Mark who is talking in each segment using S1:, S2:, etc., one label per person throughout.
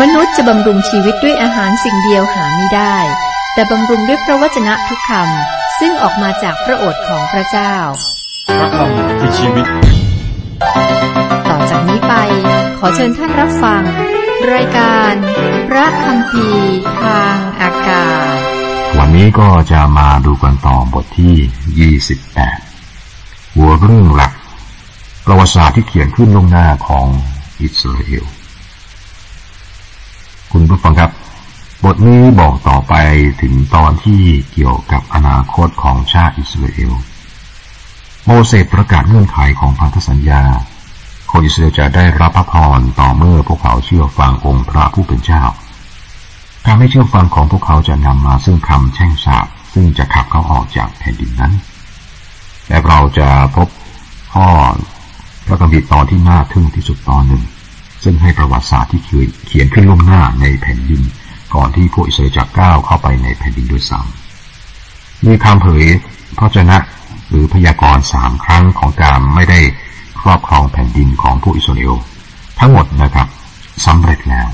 S1: มนุษย์จะบำรุงชีวิตด้วยอาหารสิ่งเดียวหาไม่ได้ แต่บำรุงด้วยพระวจนะทุกคำซึ่งออกมาจากพระโอษฐ์ของพระเจ้า
S2: พระคำคือชีวิต
S1: ต่อจากนี้ไป ขอเชิญท่านรับฟัง รายการ พระคำพีทางอากาศ
S3: วันนี้ก็จะมาดูกันต่อบทที่ 28 หัวเรื่องหลัก ประวัติศาสตร์ที่เขียนขึ้นลงหน้าของอิสราเอล คุณผู้ฟังครับ บทนี้บอกต่อไปถึงตอนที่เกี่ยวกับอนาคตของชาติอิสราเอล โมเสสประกาศเงื่อนไขของพันธสัญญา คนอิสราเอลจะได้รับพระพรต่อเมื่อพวกเขาเชื่อฟังองค์พระผู้เป็นเจ้าการไม่เชื่อฟังของพวกเขาจะนำมาซึ่งคำแช่งสาปซึ่งจะขับเขาออกจากแผ่นดินนั้น และเราจะพบข้อพระคัมภีร์ตอนที่น่าทึ่งที่สุดตอนหนึ่ง ซึ่งให้ประวัติศาสตร์ที่เขียนขึ้นล่วงหน้าในแผ่นดิน ก่อนที่พวกอิสราเอลจะก้าวเข้าไปในแผ่นดินด้วยซ้ำมีคำเผยพระชนะหรือพยากรณ์สามครั้งของการไม่ได้ครอบครองแผ่นดินของพวกอิสราเอลทั้งหมดนะครับสำเร็จแล้ว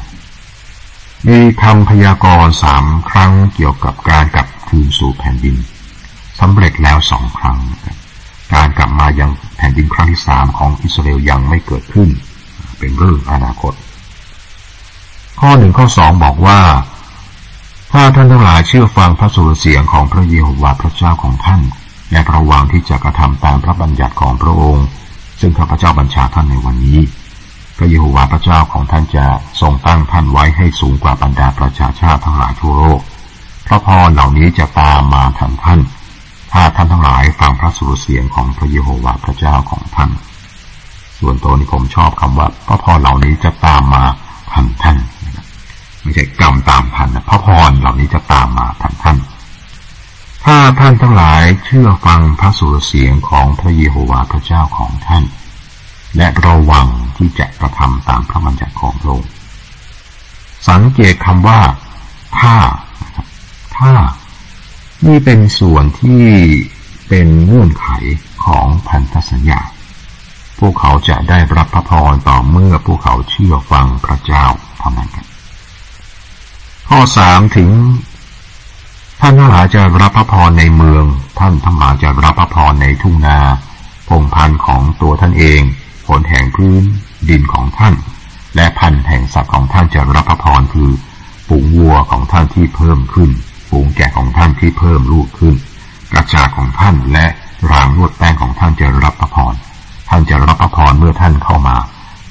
S3: มีคำพยากรณ์สามครั้งเกี่ยวกับการกลับคืนสู่แผ่นดินสำเร็จแล้วสองครั้ง การกลับมายังแผ่นดินครั้งที่สามของอิสราเอลยังไม่เกิดขึ้น เป็นเรื่องอนาคต ข้อหนึ่งข้อสองบอกว่าถ้าท่านทั้งหลายเชื่อฟังพระสุรเสียงของพระเยโฮวาห์พระเจ้าของท่านและระวังที่จะกระทำตามพระบัญญัติของพระองค์ ซึ่งข้าพเจ้าบัญชาท่านในวันนี้ พระเยโฮวาห์พระเจ้าของท่านจะทรงตั้งท่านไว้ให้สูงกว่าบรรดาประชาชาติทั้งหลายทั่วโลกพระพรเหล่านี้จะตามมาทันท่าน ถ้าท่านทั้งหลายฟังพระสุรเสียงของพระเยโฮวาห์พระเจ้าของท่าน ส่วนตัวนี้ผมชอบคำว่าพระพรเหล่านี้จะตามมาทันท่านไม่ใช่กรรมตามทันนะพระพรเหล่านี้จะตามมาทันท่าน ถ้าท่านทั้งหลายเชื่อฟังพระสุรเสียงของพระเยโฮวาห์พระเจ้าของท่าน และระวังที่จะกระทำตามพระบัญญัติของพระองค์สังเกตคำว่าถ้าถ้านี่เป็นส่วนที่เป็นเงื่อนไขของพันธสัญญา พวกเขาจะได้รับพระพรต่อเมื่อพวกเขาเชื่อฟังพระเจ้าเท่านั้นข้อสามถึง ท่านทั้งหลายจะรับพระพรในเมือง ท่านทั้งหลายจะรับพระพรในทุ่งนาพงพันธุ์ของตัวท่านเอง ผลแห่งพื้นดินของท่าน และพันธุ์แห่งสัตว์ของท่านจะรับพระพรคือฝูงวัวของท่านที่เพิ่มขึ้นฝูงแกะของท่านที่เพิ่มลูกขึ้น กระจาของท่านและรางนวดแป้งของท่านจะรับพระพร ท่านจะรับพระพรเมื่อท่านเข้ามา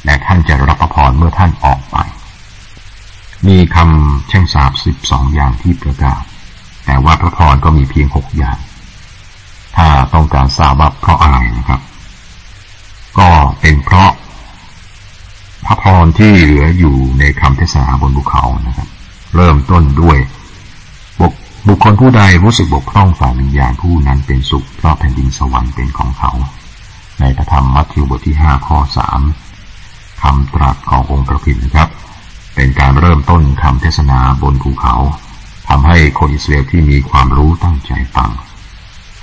S3: และท่านจะรับพระพรเมื่อท่านออกไป มีคำแช่งสาบสิบสองอย่างที่ประกาศ แต่ว่าพระพรก็มีเพียงหกอย่าง ถ้าต้องการทราบว่าเพราะอะไรนะครับ ก็เป็นเพราะ พระพรที่เหลืออยู่ในคำเทศนาบนภูเขานะครับ เริ่มต้นด้วยบุคคลผู้ใดรู้สึกบกพร่องฝ่ายวิญญาณผู้นั้นเป็นสุขเพราะแผ่นดินสวรรค์เป็นของเขา ในพระธรรมมัทธิวบทที่ห้าข้อสามคำตรัสขององค์พระคิดนะครับ เป็นการเริ่มต้นคำเทศนาบนภูเขาทำให้คนอิสราเอลที่มีความรู้ตั้งใจฟัง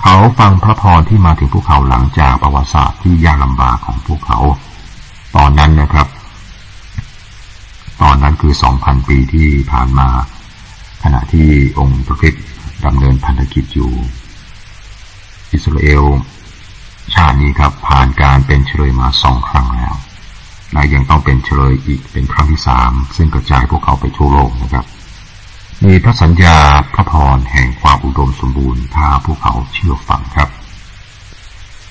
S3: เขาฟังพระพรที่มาถึงพวกเขาหลังจากประวัติศาสตร์ที่ยากลำบากของพวกเขา ตอนนั้นนะครับ ตอนนั้นคือสองพันปีที่ผ่านมา ขณะที่องค์พระคิดดำเนินพันธกิจอยู่ อิสราเอล ชาตินี้ครับผ่านการเป็นเฉลยมาสองครั้งแล้วและยังต้องเป็นเฉลยอีกเป็นครั้งที่สามซึ่งกระจายพวกเขาไปทั่วโลกนะครับมีพระสัญญาพระพรแห่งความอุดมสมบูรณ์ถ้าพวกเขาเชื่อฟังครับ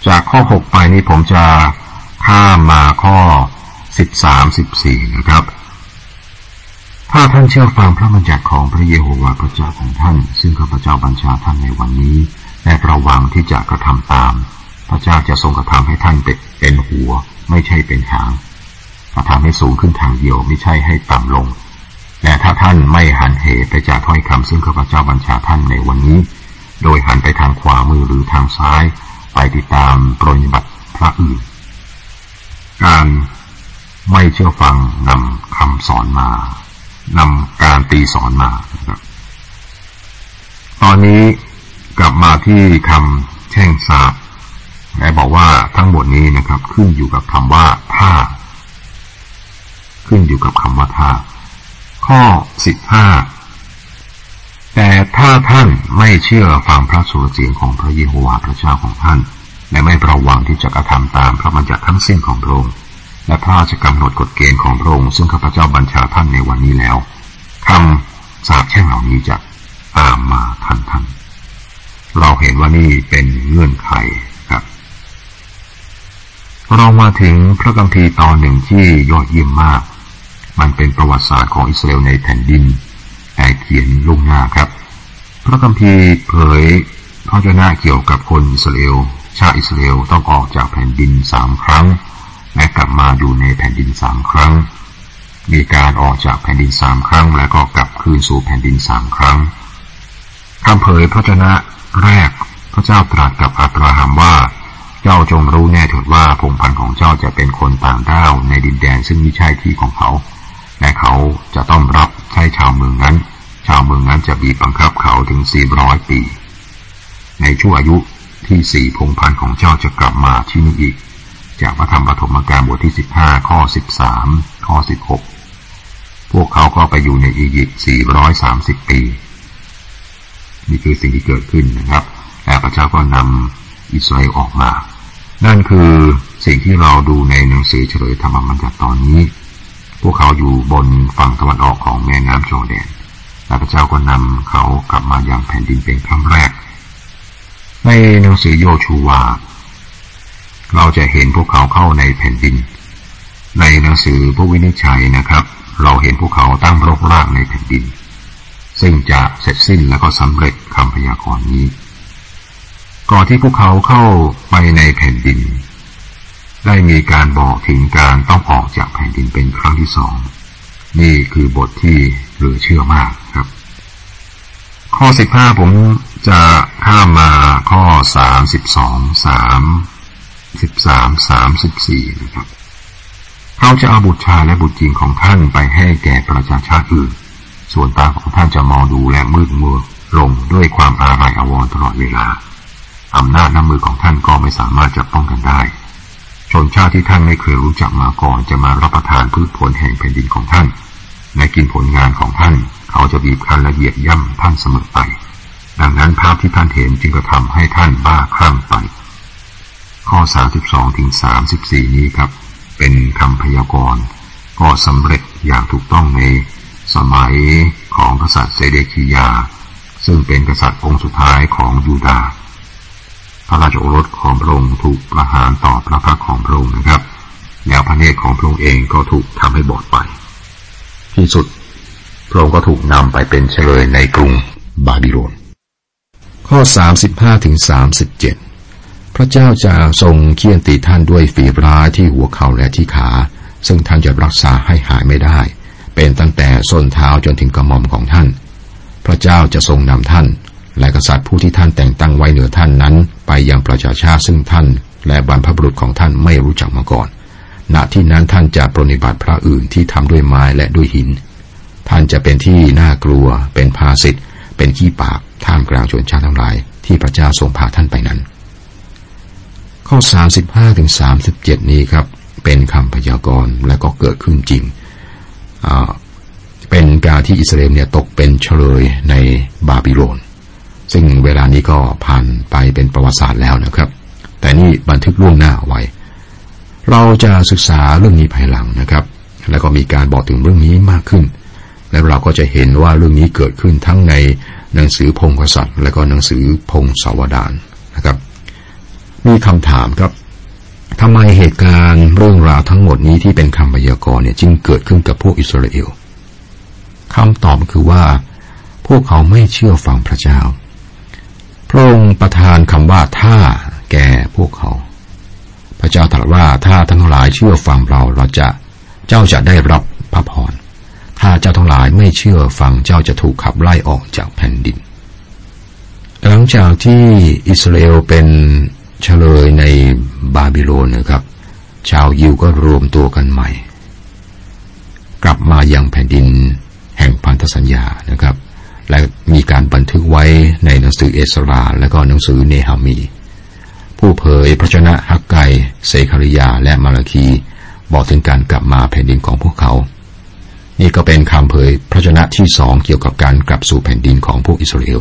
S3: จากข้อหกไปนี้ผมจะข้ามมาข้อสิบสามสิบสี่นะครับ ถ้าท่านเชื่อฟังพระบัญญัติของพระเยโฮวาห์พระเจ้าของท่าน ซึ่งข้าพเจ้าบัญชาท่านในวันนี้และระวังที่จะกระทำตาม พระเจ้าจะทรงกระทำให้ท่านเป็นหัว ไม่ใช่เป็นหางกระทำให้สูงขึ้นทางเดียวไม่ใช่ให้ต่ำลง และถ้าท่านไม่หันเหไปจากถ้อยคำซึ่งข้าพเจ้าบัญชาท่านในวันนี้ โดยหันไปทางขวามือหรือทางซ้าย ไปติดตามปรนิบัติพระอื่น การไม่เชื่อฟังนำคำสอนมานำการตีสอนมาครับตอนนี้กลับมาที่คำแช่งสาบ และบอกว่าทั้งหมดนี้นะครับ ขึ้นอยู่กับคำว่าท่า ขึ้นอยู่กับคำว่าท่า ข้อสิบห้าแต่ถ้าท่านไม่เชื่อฟังพระสุรเสียงของพระเยโฮวาห์พระเจ้าของท่าน และไม่ประวังที่จะกระทำตามพระบัญญัติทั้งสิ้นของพระองค์และพระราชกำหนดกฎเกณฑ์ของพระองค์ซึ่งข้าพเจ้าบัญชาท่านในวันนี้แล้วคำสาปแช่งเหล่านี้จะตามมาทันทันเราเห็นว่านี่เป็นเงื่อนไข เรามาถึงพระคัมภีร์ตอนหนึ่งที่ยอดเยี่ยมมาก มันเป็นประวัติศาสตร์ของอิสราเอลในแผ่นดินแต่เขียนลุ่งหน้าครับ พระคัมภีร์เผยพระเจ้าหน้าเกี่ยวกับคนอิสราเอลชาติอิสราเอลต้องออกจากแผ่นดินสามครั้ง และกลับมาอยู่ในแผ่นดินสามครั้ง มีการออกจากแผ่นดินสามครั้ง แล้วก็กลับคืนสู่แผ่นดินสามครั้งคำเผยพระเจ้าแรกพระเจ้าตรัสกับอับราฮัมว่า เจ้าจงรู้แน่เถิดว่าพงพันธ์ของเจ้าจะเป็นคนต่างด้าวในดินแดนซึ่งไม่ใช่ที่ของเขา และเขาจะต้องรับใช้ชาวเมืองนั้น ชาวเมืองนั้นจะบีบบังคับเขาถึงสี่ร้อยปี ในช่วงอายุที่สี่พงพันธ์ของเจ้าจะกลับมาที่นี่อีก จากพระธรรมปฐมกาลบทที่สิบห้าข้อสิบสามข้อสิบหกพวกเขาก็ไปอยู่ในอียิปต์สี่ร้อยสามสิบปี นี่คือสิ่งที่เกิดขึ้นนะครับ และพระเจ้าก็นำอิสราเอลออกมา นั่นคือสิ่งที่เราดูในหนังสือเฉลยธรรมบัญญัติตอนนี้ พวกเขาอยู่บนฝั่งตะวันออกของแม่น้ำจอแดนและพระเจ้าก็นำเขากลับมายังแผ่นดินเป็นครั้งแรก ในหนังสือโยชูวา เราจะเห็นพวกเขาเข้าในแผ่นดิน ในหนังสือพระวินิจฉัยนะครับ เราเห็นพวกเขาตั้งรกรากในแผ่นดิน ซึ่งจะเสร็จสิ้นแล้วก็สำเร็จคำพยากรณ์นี้ ก่อนที่พวกเขาเข้าไปในแผ่นดิน ได้มีการบอกถึงการต้องออกจากแผ่นดินเป็นครั้งที่สอง นี่คือบทที่เหลือเชื่อมากครับ ข้อสิบห้าผมจะข้ามมาข้อสามสิบสองสามสิบสามสามสิบสี่นะครับ เขาจะเอาบุตรชายและบุตรหญิงของท่านไปให้แก่ประชาชาติอื่น ส่วนตาของท่านจะมองดูและมืดมัวลงด้วยความอาลัยอาวรณ์ตลอดเวลา อำนาจน้ำมือของท่านก็ไม่สามารถจะป้องกันได้ ชนชาติที่ท่านไม่เคยรู้จักมาก่อนจะมารับประทานพืชผลแห่งแผ่นดินของท่านและกินผลงานของท่าน เขาจะบีบคั้นและเหยียดย่ำท่านเสมอไป ดังนั้นภาพที่ท่านเห็นจึงกระทำให้ท่านบ้าคลั่งไป ข้อ 32ถึง34 นี้ครับ เป็นคำพยากรณ์ก็สำเร็จอย่างถูกต้องในสมัยของกษัตริย์เซเดคียา ซึ่งเป็นกษัตริย์องค์สุดท้ายของยูดาห์ พระราชโอรสของพระองค์ถูกประหารต่อพระพักของพระองค์นะครับ แล้วพระเนตรของพระองค์เองก็ถูกทำให้บอดไป ที่สุดพระองค์ก็ถูกนำไปเป็นเฉลยในกรุงบาบิโลน ข้อ 35ถึง37 พระเจ้าจะทรงเคี่ยนตีท่านด้วยฝีร้ายที่หัวเข่าและที่ขา ซึ่งท่านจะรักษาให้หายไม่ได้ เป็นตั้งแต่ส้นเท้าจนถึงกระหม่อมของท่าน พระเจ้าจะทรงนำท่าน และกษัตริย์ผู้ที่ท่านแต่งตั้งไว้เหนือท่านนั้น ไปยังประชาชาติซึ่งท่าน และบรรพบุรุษของท่านไม่รู้จักมาก่อน ณ ที่นั้นท่านจะปรนิบัติพระอื่นที่ทำด้วยไม้และด้วยหิน ท่านจะเป็นที่น่ากลัว เป็นภาสิทธ์เป็นขี้ปากท่ามกลางชนชาติทั้งหลาย ที่พระเจ้าทรงพาท่านไปนั้น ข้อ 35ถึง37 นี้ครับ เป็นคำพยากรณ์และก็เกิดขึ้นจริง เป็นการที่อิสราเอลเนี่ยตกเป็นเฉลยในบาบิโลน ซึ่งเวลานี้ก็ผ่านไปเป็นประวัติศาสตร์แล้วนะครับ แต่นี่บันทึกล่วงหน้าไว้ เราจะศึกษาเรื่องนี้ภายหลังนะครับ แล้วก็มีการบอกถึงเรื่องนี้มากขึ้น แล้วเราก็จะเห็นว่าเรื่องนี้เกิดขึ้นทั้งในหนังสือพงกษัตริย์ และก็หนังสือพงศาวดารนะครับ มีคำถามครับทำไมเหตุการณ์เรื่องราวทั้งหมดนี้ที่เป็นคำพยากรณ์เนี่ยจึงเกิดขึ้นกับพวกอิสราเอลคำตอบคือว่า พวกเขาไม่เชื่อฟังพระเจ้า ระองค์ประทานคำว่าถ้าแก่พวกเขา พระเจ้าตรัสว่าถ้าทั้งหลายเชื่อฟังเราเราจะเจ้าจะได้รับพระพร ถ้าเจ้าทั้งหลายไม่เชื่อฟังเจ้าจะถูกขับไล่ออกจากแผ่นดิน หลังจากที่อิสราเอลเป็นเฉลยในบาบิโลนนะครับ ชาวยิวก็รวมตัวกันใหม่ กลับมายังแผ่นดินแห่งพันธสัญญานะครับ และมีการบันทึกไว้ในหนังสือเอสราและก็หนังสือเนหามี ผู้เผยพระชนะฮักไกเซคาริยาและมาลาคี บอกถึงการกลับมาแผ่นดินของพวกเขา นี่ก็เป็นคำเผยพระชนะที่สองเกี่ยวกับการกลับสู่แผ่นดินของพวกอิสราเอล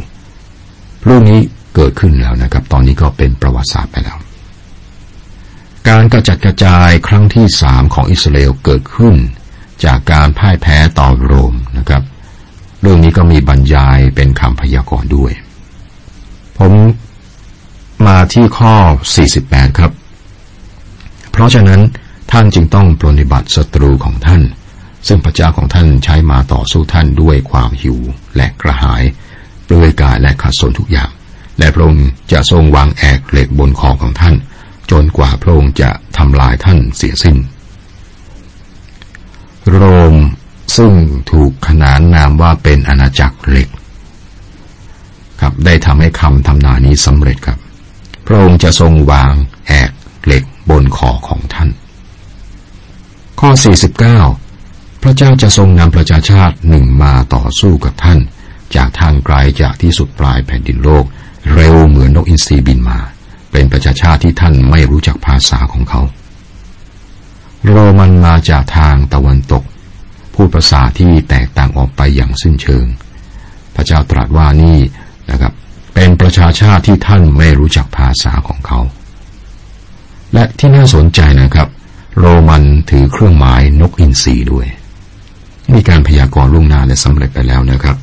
S3: เรื่องนี้เกิดขึ้นแล้วนะครับ ตอนนี้ก็เป็นประวัติศาสตร์ไปแล้ว การกระจัดกระจายครั้งที่สามของอิสราเอลเกิดขึ้น จากการพ่ายแพ้ต่อโรมนะครับ เรื่องนี้ก็มีบรรยายเป็นคำพยากรณ์ด้วย ผมมาที่ข้อ 48 ครับ เพราะฉะนั้นท่านจึงต้องปรนิบัติศัตรูของท่าน ซึ่งพระเจ้าของท่านใช้มาต่อสู้ท่านด้วยความหิวและกระหายเปลือยกายและขัดสนทุกอย่าง และพระองค์จะทรงวางแอกเหล็กบนคอของท่าน จนกว่าพระองค์จะทำลายท่านเสียสิ้น โรม ซึ่งถูกขนานนามว่าเป็นอาณาจักรเหล็ก ครับได้ทำให้คำทำนายนี้สำเร็จครับ พระองค์จะทรงวางแอกเหล็กบนคอของท่าน ข้อ 49 พระเจ้าจะทรงนำประชาชาติหนึ่งมาต่อสู้กับท่าน จากทางไกลจากที่สุดปลายแผ่นดินโลก เร็วเหมือนนกอินทรีบินมา เป็นประชาชาติที่ท่านไม่รู้จักภาษาของเขา โรมันมาจากทางตะวันตก พูดภาษาที่แตกต่างออกไปอย่างสิ้นเชิง พระเจ้าตรัสว่านี่นะครับเป็นประชาชาติที่ท่านไม่รู้จักภาษาของเขา และที่น่าสนใจนะครับ โรมันถือเครื่องหมายนกอินทรีด้วย มีการพยากรณ์ล่วงหน้าและสำเร็จไปแล้วนะครับ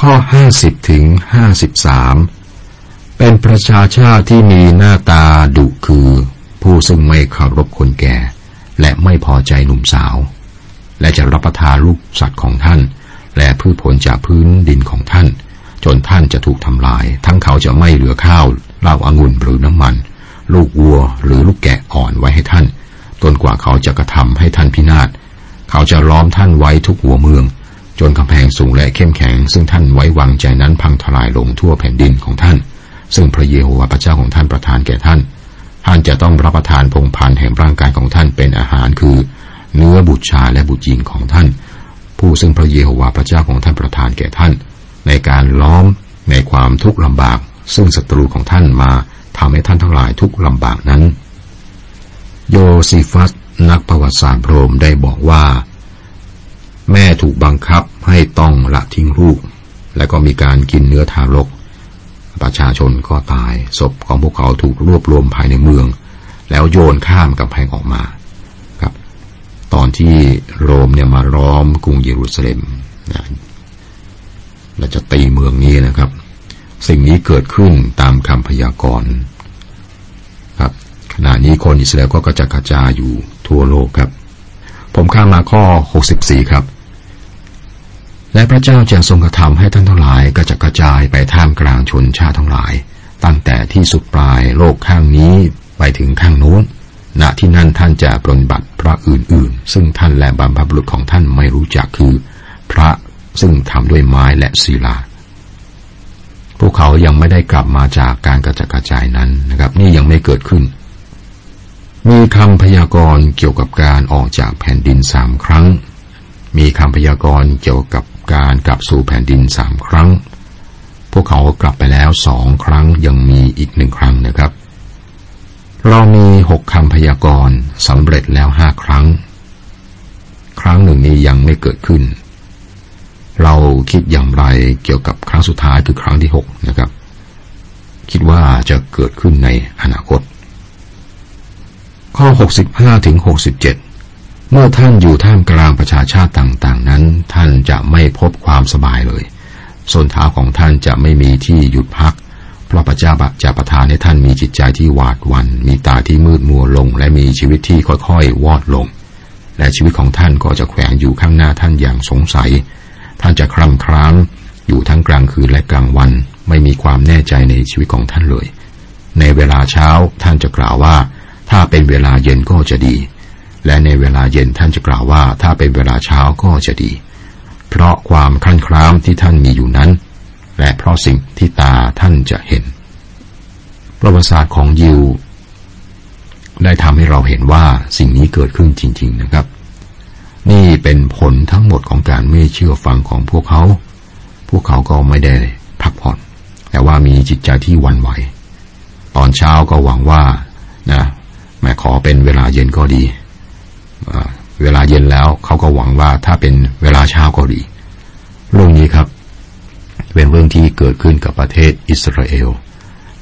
S3: ข้อ 50 ถึง 53 เป็นประชาชาติที่มีหน้าตาดุคือ ผู้ซึ่งไม่เคารพคนแก่ และไม่พอใจหนุ่มสาว และจะรับประทานลูกสัตว์ของท่าน และพืชผลจากพื้นดินของท่าน จนท่านจะถูกทำลาย ทั้งเขาจะไม่เหลือข้าวเหล้าอางุ่นหรือน้ำมัน ลูกวัวหรือลูกแกะอ่อนไว้ให้ท่านจนกว่าเขาจะกระทำให้ท่านพินาศ เขาจะล้อมท่านไว้ทุกหัวเมือง จนกำแพงสูงและเข้มแข็ง ซึ่งท่านไว้วางใจนั้นพังทลายลงทั่วแผ่นดินของท่าน ซึ่งพระเยโฮวาห์พระเจ้าของท่านประทานแก่ท่าน ท่านจะต้องรับประทานพงพันธ์แห่งร่างกายของท่านเป็นอาหารคือ เนื้อบุตรชายและบุตรหญิงของท่าน ผู้ซึ่งพระเยโฮวาห์พระเจ้าของท่านประทานแก่ท่าน ในการล้อมในความทุกข์ลำบาก ซึ่งศัตรูของท่านมาทำให้ท่านทั้งหลายทุกข์ลำบากนั้น โยซิฟัสนักประวัติศาสตร์โรมได้บอกว่า แม่ถูกบังคับให้ต้องละทิ้งลูก และก็มีการกินเนื้อทารก ประชาชนก็ตายศพของพวกเขาถูกรวบรวมภายในเมือง แล้วโยนข้ามกำแพงออกมา ตอนที่โรมเนี่ยมาล้อมกรุงเยรูซาเล็มนะและจะตีเมืองนี้นะครับ สิ่งนี้เกิดขึ้นตามคำพยากรณ์ครับขณะนี้คนอิสราเอลก็กระจัดกระจายอยู่ทั่วโลกครับ ผมข้ามมาข้อ 64 ครับ และพระเจ้าจะทรงกระทำให้ท่านทั้งหลายกระจัดกระจายไปท่ามกลางชนชาติทั้งหลาย ตั้งแต่ที่สุดปลายโลกข้างนี้ไปถึงข้างโน้น ณที่นั่นท่านจะปรนบัติพระอื่นๆ ซึ่งท่านและบรรพบุรุษของท่านไม่รู้จักคือ พระซึ่งทำด้วยไม้และศิลา พวกเขายังไม่ได้กลับมาจากการกระจัดกระจายนั้นนะครับ นี่ยังไม่เกิดขึ้น มีคำพยากรณ์เกี่ยวกับการออกจากแผ่นดินสามครั้ง มีคำพยากรณ์เกี่ยวกับการกลับสู่แผ่นดินสามครั้ง พวกเขากลับไปแล้วสองครั้งยังมีอีกหนึ่งครั้งนะครับ เรามีหกคำพยากรณ์สำเร็จแล้วห้าครั้ง ครั้งหนึ่งนี้ยังไม่เกิดขึ้น เราคิดอย่างไรเกี่ยวกับครั้งสุดท้ายคือครั้งที่หกนะครับ คิดว่าจะเกิดขึ้นในอนาคต ข้อ 65 ถึง 67 เมื่อท่านอยู่ท่ามกลางประชาชาติต่าง ๆ นั้น ท่านจะไม่พบความสบายเลย ส่วนเท้าของท่านจะไม่มีที่หยุดพักเพราะพระเจ้าจะประทานให้ท่านมีจิตใจที่หวาดวัน มีตาที่มืดมัวลง และมีชีวิตที่ค่อยๆ วอดลง และชีวิตของท่านก็จะแขวงอยู่ข้างหน้าท่านอย่างสงสัย ท่านจะคลำครามอยู่ทั้งกลางคืนและกลางวัน ไม่มีความแน่ใจในชีวิตของท่านเลย ในเวลาเช้าท่านจะกล่าวว่า ถ้าเป็นเวลาเย็นก็จะดี และในเวลาเย็นท่านจะกล่าวว่า ถ้าเป็นเวลาเช้าก็จะดี เพราะความขั้นครามที่ท่านมีอยู่นั้น และเพราะสิ่งที่ตาท่านจะเห็น ประวัติศาสตร์ของยิว ได้ทำให้เราเห็นว่าสิ่งนี้เกิดขึ้นจริง ๆ นะครับ นี่เป็นผลทั้งหมดของการไม่เชื่อฟังของพวกเขา พวกเขาก็ไม่ได้พักผ่อน แต่ว่ามีจิตใจที่วันไหว ตอนเช้าก็หวังว่านะแม่ขอเป็นเวลาเย็นก็ดี เวลาเย็นแล้วเขาก็หวังว่าถ้าเป็นเวลาเช้าก็ดีเรื่องนี้ครับ เป็นเรื่องที่เกิดขึ้นกับประเทศอิสราเอล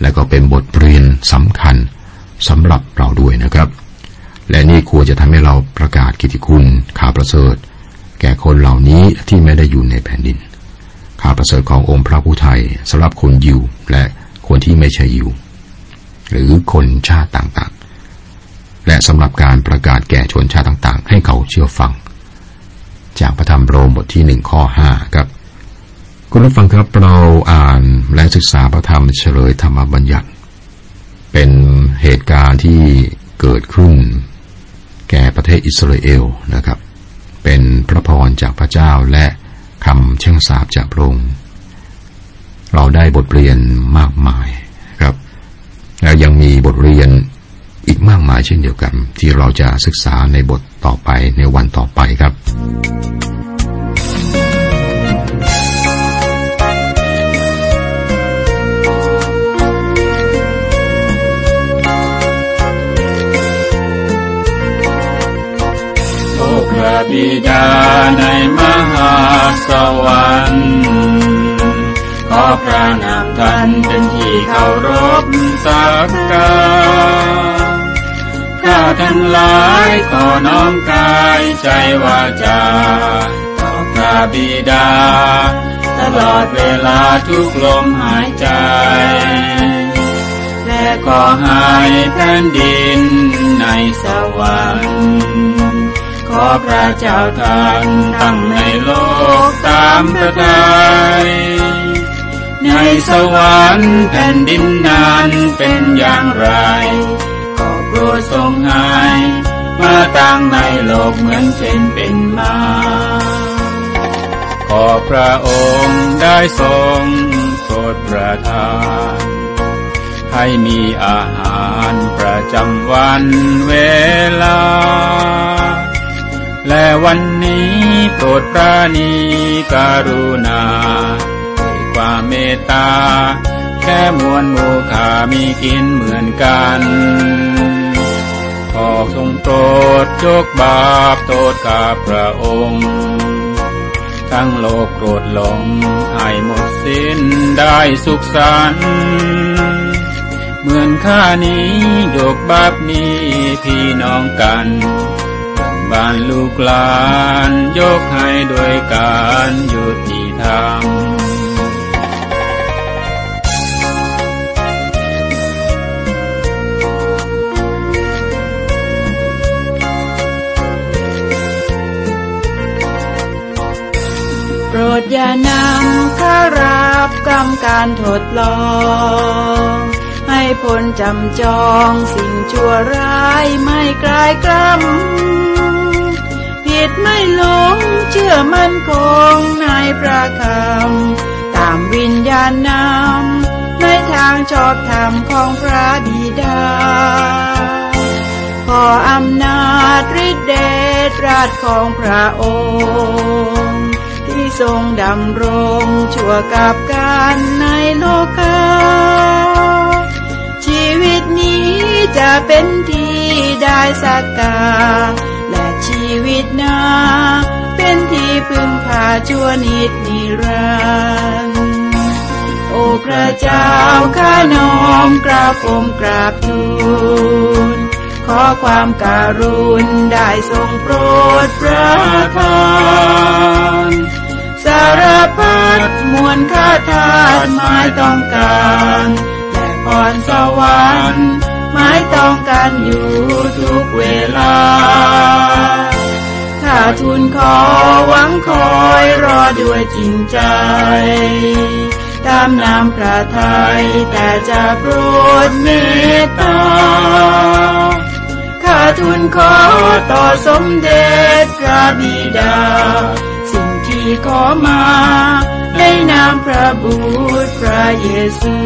S3: และก็เป็นบทเรียนสำคัญสำหรับเราด้วยนะครับ และนี่ควรจะทำให้เราประกาศกิติคุณข่าวประเสริฐ แก่คนเหล่านี้ที่ไม่ได้อยู่ในแผ่นดินข่าวประเสริฐขององค์พระผู้ไทยสำหรับคนยิวและคนที่ไม่ใช่ยิว หรือคนชาติต่างๆ และสำหรับการประกาศแก่ชนชาติต่างๆ ให้เขาเชื่อฟัง จากพระธรรมโรมบทที่หนึ่งข้อห้าครับ คุณผู้ฟังครับเราอ่านและศึกษาพระธรรมเฉลยธรรมบัญญัติ เป็นเหตุการณ์ที่เกิดขึ้น แก่ประเทศอิสราเอลนะครับ เป็นพระพรจากพระเจ้าและคำเช่งสาบจากพระองค์เราได้บทเรียนมากมายครับ แล้วยังมีบทเรียนอีกมากมายเช่นเดียวกัน ที่เราจะศึกษาในบทต่อไปในวันต่อไปครับ
S2: บิดาในมหาสวรรค์ขอพระนามท่านเป็นที่เคารพสักการข้าทั้งหลายขอน้อมกายใจวาจาต่อพระบิดา ตลอดเวลาทุกลมหายใจ และขอให้แผ่นดินในสวรรค์ ขอพระเจ้าท่านตั้งในโลกตามพระทัยในสวรรค์แผ่นดินนั้นเป็นอย่างไร ขอโปรดทรงให้มาตั้งในโลกเหมือนเช่นเป็นมา ขอพระองค์ได้ทรงโปรดประทาน ให้มีอาหารประจำวันเวลา และวันนี้โปรดปราณีการุณาด้วยความเมตตา แค่มวลหมู่ขามีกินเหมือนกันขอทรงโปรดยกบาปโทษข้าพระองค์ ทั้งโลกโกรธหลงให้หมดสิ้นได้สุขสันต์เหมือนข้านี้ยกบาปนี้พี่น้องกัน บ้านลูกหลาน ยกให้โดยการยุติธรรม
S4: โปรดอย่านำข้ารับกรรมการทดลองให้พ้นจำจองสิ่งชั่วร้ายไม่กลายกล้ำ ผิดไม่หลง เชื่อมั่นคงในพระคำตามวิญญาณนำในทางชอบธรรมของพระบิดา ขออำนาจฤทธิเดชราชของพระองค์ ที่ทรงดำรงชั่วกับการในโลกาชีวิตนี้จะเป็นที่ได้สักกาและชี วิตนา เป็นที่พึ่งพาชั่วนิดนิรันดร์โอพระเจ้าข้าน้อมกราบผมกราบทูลขอความการุณได้ทรงโปรดประทานสารพัดมวลข้าทาสหมายต้องการและพรสวรรค์หมายต้องการอยู่ทุกเวลา ทูลขอหวังคอยรอด้วยจริงใจ ตามนามพระทัยแต่จะโปรดเมตตาข้าทูลขอต่อสมเด็จพระบิดา สิ่งที่ขอมาในนามพระบุตรพระเยซู